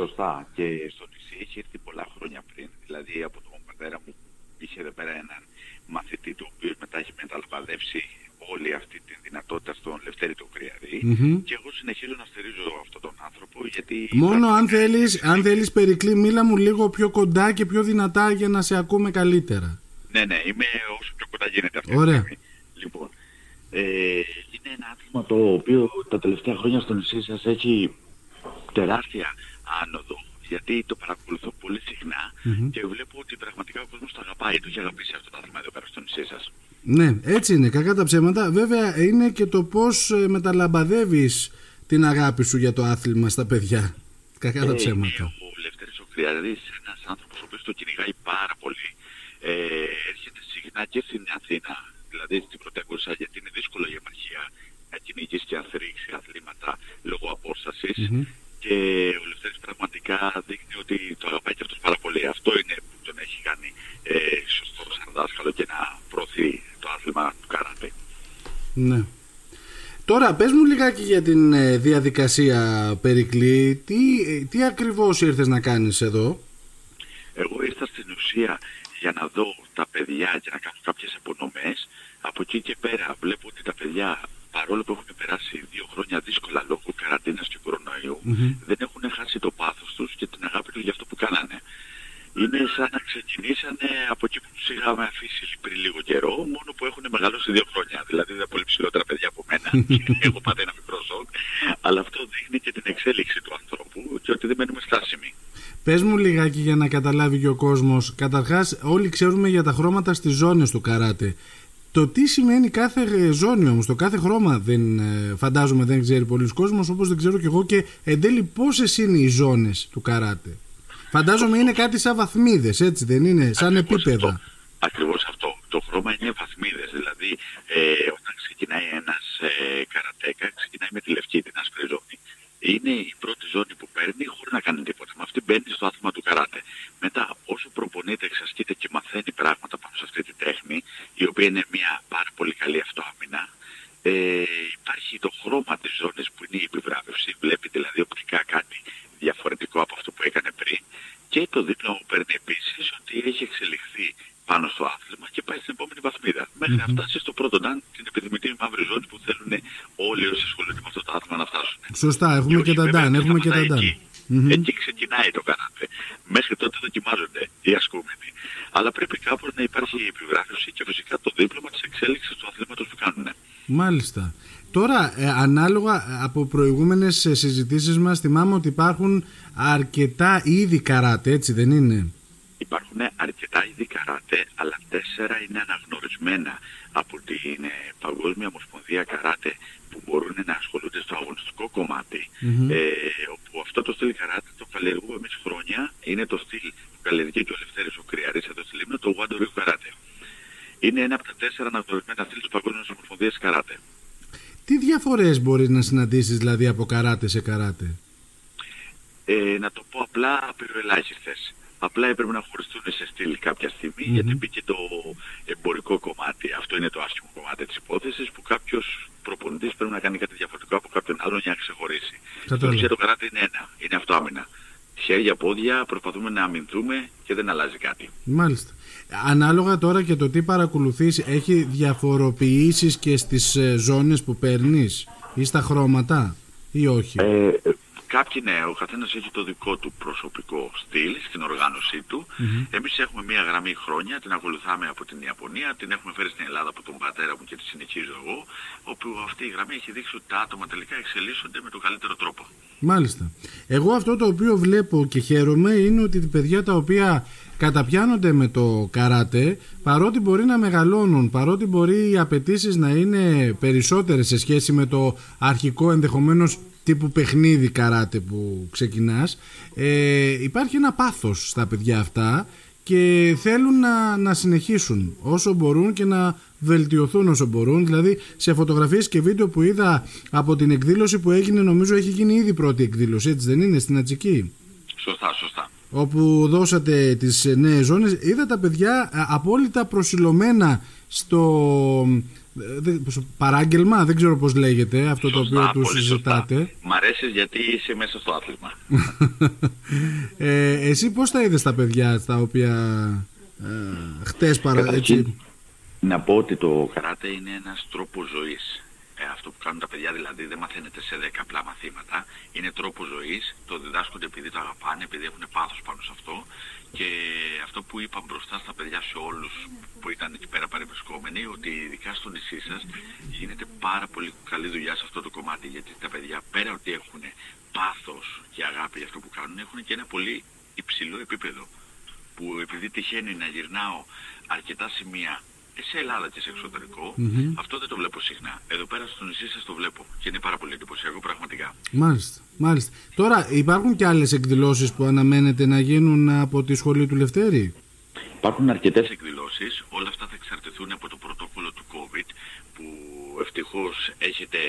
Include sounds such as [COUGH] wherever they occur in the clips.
Σωστά. Και στο νησί έχει έρθει πολλά χρόνια πριν. Δηλαδή από τον πατέρα μου είχε εδώ πέρα έναν μαθητή του, ο οποίος μετά έχει μεταλαμπαδεύσει όλη αυτή τη δυνατότητα στον Λευτέρη του Κρυαρή και εγώ συνεχίζω να στηρίζω αυτόν τον άνθρωπο γιατί... Μόνο αν θέλεις, αν θέλεις Περικλή μίλα μου λίγο πιο κοντά και πιο δυνατά για να σε ακούμε καλύτερα. Ναι, ναι, είμαι όσο πιο κοντά γίνεται αυτή Ωραία. Λοιπόν, ε, είναι ένα άθλημα το οποίο τα τελευταία χρόνια στο νησί σας έχει τεράστια άνοδο γιατί το παρακολουθώ πολύ και βλέπω ότι πραγματικά ο κόσμος το αγαπάει, το έχει αγαπήσει αυτό το άθλημα εδώ πέρα στο νησί σας. Ναι, έτσι είναι, κακά τα ψέματα. Βέβαια είναι και το πώς ε, μεταλαμπαδεύεις την αγάπη σου για το άθλημα στα παιδιά. Κακά τα Ε, ψέματα. Ο Λευτέρης ο Κρυαρίδης, ένας άνθρωπος ο οποίος το κυνηγάει πάρα πολύ. Ε, έρχεται συχνά και στην Αθήνα, δηλαδή στην πρωτεύουσα, γιατί είναι δύσκολο η επαρχία να κυνηγήσει και να θρίξει αθλήματα λόγω απόστασης. Και ο Λευτέρης πραγματικά δείχνει ότι το αγαπάει και αυτός πάρα πολύ. Αυτό είναι που τον έχει κάνει ε, σωστό σαν δάσκαλο και να προωθεί το άθλημα του καράτε. Ναι. Τώρα πες μου λιγάκι για την ε, διαδικασία Περικλή. Τι, ε, τι ακριβώς ήρθες να κάνεις εδώ; Εγώ ήρθα στην ουσία για να δω τα παιδιά και να κάνω κάποιες απονομές. Από εκεί και πέρα βλέπω ότι τα παιδιά παρόλο που έχουν περάσει δύο χρόνια δύσκολα λόγω καραντίνας και κορονοϊού δεν έχουν χάσει το πάθος τους και την αγάπη τους για αυτό που κάνανε. Είναι σαν να ξεκινήσανε από εκεί που τους είχαμε αφήσει πριν λίγο καιρό, μόνο που έχουν μεγαλώσει δύο χρόνια. Δηλαδή είναι πολύ ψηλότερα παιδιά από μένα. Έχω πάντα ένα μικρό ζώο. Αλλά αυτό δείχνει και την εξέλιξη του ανθρώπου και ότι δεν μένουμε στάσιμοι. Πες μου λιγάκι για να καταλάβει και ο κόσμος. Καταρχάς όλοι ξέρουμε για τα χρώματα στις ζώνες του καράτε. Το τι σημαίνει κάθε ε, ζώνη όμως, το κάθε χρώμα δεν ε, φαντάζομαι δεν ξέρει πολλοί κόσμος όπως δεν ξέρω και εγώ και εν τέλει πόσες είναι οι ζώνες του καράτε. Φαντάζομαι είναι κάτι σαν βαθμίδες έτσι δεν είναι, σαν Ακριβώς επίπεδα. Αυτό. Ακριβώς αυτό. Το χρώμα είναι βαθμίδες. Δηλαδή, ε, όταν ξεκινάει ένας ε, καρατέκα, ξεκινάει με τη λευκή, την άσπρη ζώνη. Είναι η πρώτη ζώνη που παίρνει χωρίς να κάνει τίποτα. Με αυτή μπαίνει στο άθλημα του καράτε. Μετά, όσο προπονείται, εξασκείται και μαθαίνει πράγματα πάνω σε αυτή τη τέχνη, η οποία είναι μια πάρα πολύ καλή αυτοάμυνα, ε, υπάρχει το χρώμα της ζώνης που είναι η επιβράβευση. Βλέπει δηλαδή οπτικά κάτι διαφορετικό από αυτό που έκανε πριν. Και το δίπλωμα που παίρνει επίσης ότι έχει εξελιχθεί πάνω στο άθλημα και πάει στην επόμενη βαθμίδα. Μέχρι να φτάσει στο πρώτο ντάν, την επιδημητή μαύρη ζώνη που θέλουν όλοι όσοι ασχολούνται με αυτό το άθλημα να φτάσουν. Σωστά, έχουμε όχι και τα βέβαια ντάν, να έχουμε και τα σταματάει ντάν. εκεί. Εκεί ξεκινάει το καράτε. Μέχρι τότε δοκιμάζονται οι ασκούμενοι. Αλλά πρέπει κάπως να υπάρχει η επιβράβευση και φυσικά το δίπλωμα της εξέλιξης του αθλήματος που κάνουν. Μάλιστα. Τώρα, ε, ανάλογα ε, από προηγούμενες ε, συζητήσεις μας, θυμάμαι ότι υπάρχουν αρκετά είδη καράτε, έτσι δεν είναι; Υπάρχουν αρκετά είδη καράτε, αλλά τέσσερα είναι αναγνωρισμένα από την ε, Παγκόσμια Ομοσπονδία Καράτε που μπορούν να ασχολούνται στο αγωνιστικό κομμάτι. Ε, όπου αυτό το στυλ καράτε το καλλιεργούμε εμείς χρόνια. Είναι το στυλ που καλλιεργεί και ο Λευτέρης ο Κρυαρής εδώ στη Λίμνο, το Wando Ryu Καράτε. Είναι ένα από τα τέσσερα αναγνωρισμένα στυλ της Παγκόσμιας Ομοσπονδίας Καράτε. Τι διαφορές μπορείς να συναντήσεις δηλαδή από καράτε σε καράτε; ε, να το πω απλά απειροελάχιστες. Απλά έπρεπε να χωριστούν σε στυλ κάποια στιγμή γιατί μπήκε το εμπορικό κομμάτι. Αυτό είναι το άσχημο κομμάτι της υπόθεσης που κάποιος προπονητής πρέπει να κάνει κάτι διαφορετικό από κάποιον άλλον για να ξεχωρίσει. Στην Κατάλαβα. ουσία το καράτε είναι ένα, είναι αυτό άμυνα. Χέρια, πόδια, προσπαθούμε να αμυνθούμε και δεν αλλάζει κάτι. Μάλιστα. Ανάλογα τώρα και το τι παρακολουθείς, έχει διαφοροποιήσεις και στις ε, ζώνες που παίρνεις ή στα χρώματα ή όχι; Ε, κάποιοι ναι, ο καθένας έχει το δικό του προσωπικό στυλ στην οργάνωσή του. Εμείς έχουμε μία γραμμή χρόνια, την ακολουθάμε από την Ιαπωνία, την έχουμε φέρει στην Ελλάδα από τον πατέρα μου και τη συνεχίζω εγώ, όπου αυτή η γραμμή έχει δείξει ότι τα άτομα τελικά εξελίσσονται με τον καλύτερο τρόπο. Μάλιστα. Εγώ αυτό το οποίο βλέπω και χαίρομαι είναι ότι τα παιδιά τα οποία καταπιάνονται με το καράτε, παρότι μπορεί να μεγαλώνουν, παρότι μπορεί οι απαιτήσεις να είναι περισσότερες σε σχέση με το αρχικό ενδεχομένως τύπου παιχνίδι καράτε που ξεκινάς, ε, υπάρχει ένα πάθος στα παιδιά αυτά και θέλουν να, να συνεχίσουν όσο μπορούν και να βελτιωθούν όσο μπορούν. Δηλαδή σε φωτογραφίες και βίντεο που είδα από την εκδήλωση που έγινε νομίζω έχει γίνει ήδη η πρώτη εκδήλωση έτσι δεν είναι στην Ατσική; Σωστά, σωστά. Όπου δώσατε τις νέες ζώνες είδα τα παιδιά α, απόλυτα προσιλωμένα στο, παράγγελμα, δεν ξέρω πώς λέγεται αυτό Σωστά, το οποίο τους πολύ συζητάτε. σωστά. Μ' αρέσει γιατί είσαι μέσα στο άθλημα. [LAUGHS] ε, εσύ πώς τα είδες τα παιδιά τα οποία ε, χτες παρα... Καταρχήν, έτσι, Να πω ότι το καράτε είναι ένας τρόπος ζωής. Ε, αυτό που κάνουν τα παιδιά δηλαδή δεν μαθαίνεται σε 10 απλά μαθήματα. Είναι τρόπος ζωής, το διδάσκονται επειδή το αγαπάνε, επειδή έχουν πάθος πάνω σε αυτό. Και αυτό που είπα μπροστά στα παιδιά σε όλους που ήταν εκεί πέρα παρευρισκόμενοι, ότι ειδικά στο νησί σας γίνεται πάρα πολύ καλή δουλειά σε αυτό το κομμάτι. Γιατί τα παιδιά πέρα ότι έχουν πάθος και αγάπη για αυτό που κάνουν, έχουν και ένα πολύ υψηλό επίπεδο. Που επειδή τυχαίνει να γυρνάω αρκετά σημεία σε Ελλάδα και σε εξωτερικό, Μμμ. αυτό δεν το βλέπω συχνά. Εδώ πέρα στο νησί σας το βλέπω και είναι πάρα πολύ εντυπωσιακό πραγματικά. Μάλιστα, μάλιστα. Τώρα υπάρχουν και άλλες εκδηλώσεις που αναμένεται να γίνουν από τη σχολή του Λευτέρη; Υπάρχουν αρκετές εκδηλώσεις, όλα αυτά θα εξαρτηθούν από το πρωτόκολλο του COVID που ευτυχώς έχετε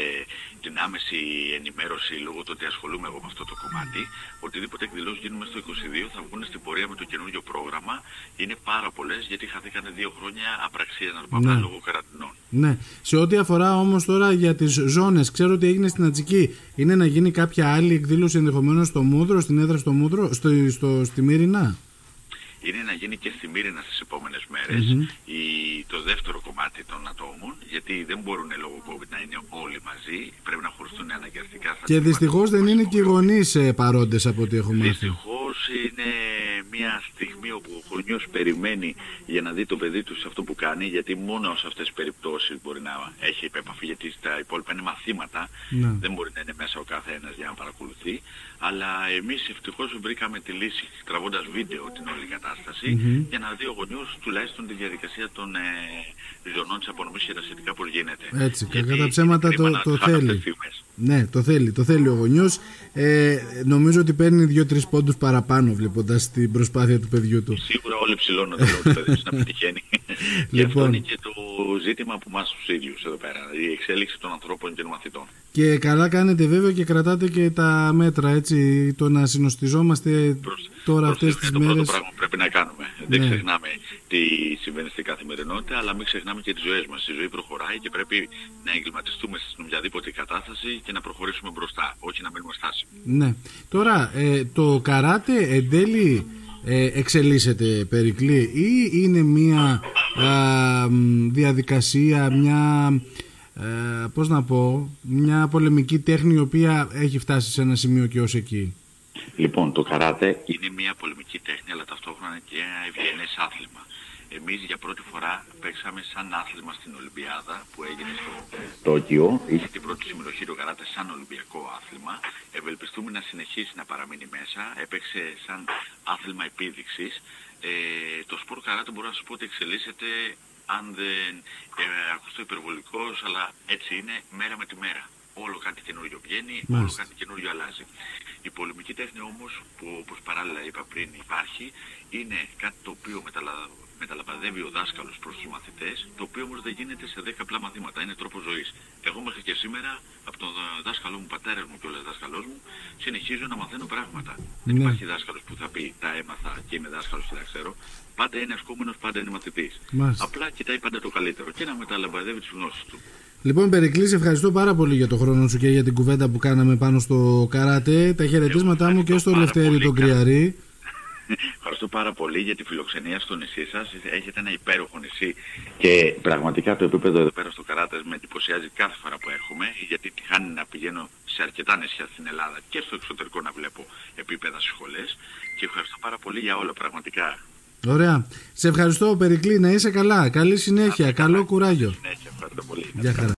την άμεση ενημέρωση λόγω του ότι ασχολούμαι εγώ με αυτό το κομμάτι. Οτιδήποτε εκδηλώσεις γίνουμε στο 22 θα βγουν στην πορεία με το καινούργιο πρόγραμμα. Είναι πάρα πολλές γιατί χαθήκανε δύο χρόνια απραξία να το πούμε Ναι. λόγω καραντινών. Ναι. Σε ό,τι αφορά όμως τώρα για τις ζώνες, ξέρω ότι έγινε στην Ατζική. Είναι να γίνει κάποια άλλη εκδήλωση ενδεχομένως στο Μούδρο, στην έδρα στο Μούδρο, στο, στο, στη Μύρινα; Είναι να γίνει και στη Μύρινα στις επόμενες μέρες η, το δεύτερο κομμάτι των ατόμων γιατί δεν μπορούν λόγω COVID να είναι όλοι μαζί πρέπει να χωριστούν αναγκαστικά στα Και τμήματα δυστυχώς του δεν είναι και οι Βασιλικού. γονείς ε, παρόντες από ό,τι έχω μάθει. Δυστυχώς είναι μια στιγμή όπου ο γονιός περιμένει για να δει το παιδί του σε αυτό που κάνει γιατί μόνο σε αυτές τις περιπτώσεις μπορεί να έχει επαφή γιατί στα υπόλοιπα είναι μαθήματα Ναι. δεν μπορεί να είναι μέσα ο κάθε ένας για να παρακολουθεί αλλά εμείς ευτυχώς βρήκαμε τη λύση τραβώντας βίντεο την όλη κατάσταση για να δει ο γονιός τουλάχιστον τη διαδικασία των ε, ζωνών της απονομής και τα σχετικά πώς γίνεται. Έτσι, Γιατί κακά τα ψέματα είναι το- κρίμα να το χάνονται θέλει. φήμες. Ναι, το θέλει, το θέλει ο γονιός. Ε, νομίζω ότι παίρνει δύο-τρεις πόντους παραπάνω βλέποντας την προσπάθεια του παιδιού του. Σίγουρα όλοι ψηλώνονται λόγω του παιδιού να πετυχαίνει. και [LAUGHS] αυτό Λοιπόν. είναι και το ζήτημα που μας τους ίδιους εδώ πέρα. Η εξέλιξη των ανθρώπων και των μαθητών. Και καλά κάνετε βέβαια και κρατάτε και τα μέτρα έτσι, το να συνοστιζόμαστε Προς- τώρα προς αυτές Θεού τις είναι το πρώτο μέρες. πράγμα που πρέπει να κάνουμε. Δεν Ναι. ξεχνάμε τι συμβαίνει στην καθημερινότητα, αλλά μην ξεχνάμε και τις ζωές μας. Η ζωή προχωράει και πρέπει να εγκληματιστούμε στην οποιαδήποτε κατάσταση και να προχωρήσουμε μπροστά, όχι να μείνουμε στάση. Ναι. Τώρα, ε, το καράτε εν τέλει ε, εξελίσσεται Περικλή ή είναι μια α, μ, διαδικασία, μια, ε, πώς να πω, μια πολεμική τέχνη η οποία έχει φτάσει σε ένα σημείο και ως εκεί. Λοιπόν, το καράτε είναι μια πολεμική τέχνη, αλλά ταυτόχρονα και ένα ευγενές άθλημα. Εμείς για πρώτη φορά παίξαμε σαν άθλημα στην Ολυμπιάδα που έγινε στο Τόκιο. Είχε την πρώτη συμμετοχή το καράτε σαν Ολυμπιακό άθλημα. Ευελπιστούμε να συνεχίσει να παραμείνει μέσα. Έπαιξε σαν άθλημα επίδειξης. Ε, το σπορ καράτε μπορώ να σας πω ότι εξελίσσεται αν δεν ε, ακουστώ υπερβολικός, αλλά έτσι είναι μέρα με τη μέρα. Όλο κάτι καινούριο βγαίνει, όλο Μάλιστα. κάτι καινούριο αλλάζει. Η πολεμική τέχνη όμως, που όπως παράλληλα είπα πριν υπάρχει, είναι κάτι το οποίο μεταλα... μεταλαμπαδεύει ο δάσκαλος προς τους μαθητές, το οποίο όμως δεν γίνεται σε 10 απλά μαθήματα, είναι τρόπο ζωής. Εγώ μέχρι και σήμερα, από τον δα- δάσκαλό μου, πατέρας μου και όλες δάσκαλός μου, συνεχίζω να μαθαίνω πράγματα. Δεν Ναι. υπάρχει δάσκαλος που θα πει τα έμαθα και είμαι δάσκαλος και τα ξέρω. Πάντα είναι ασκούμενος, πάντα είναι μαθητής. Μάλιστα. Απλά κοιτάει πάντα το καλύτερο και να μεταλαμπαδεύει τις γνώσεις του. Λοιπόν, Περικλής, σε ευχαριστώ πάρα πολύ για το χρόνο σου και για την κουβέντα που κάναμε πάνω στο καράτε. Τα χαιρετίσματά μου και στο πάρα Λευτέρη πολύ. τον Κρυαρή. Ευχαριστώ πάρα πολύ για τη φιλοξενία στο νησί σας. Έχετε ένα υπέροχο νησί και πραγματικά το επίπεδο εδώ πέρα στο Καράτες με εντυπωσιάζει κάθε φορά που έρχομαι γιατί τη χάνει να πηγαίνω σε αρκετά νησιά στην Ελλάδα και στο εξωτερικό να βλέπω επίπεδα στις σχολές και ευχαριστώ πάρα πολύ για όλα πραγματικά. Ωραία. Σε ευχαριστώ, Περικλή. Να είσαι καλά. Καλή συνέχεια. Καλό κουράγιο. Συνέχεια, ευχαριστώ πολύ. Γεια χαρά.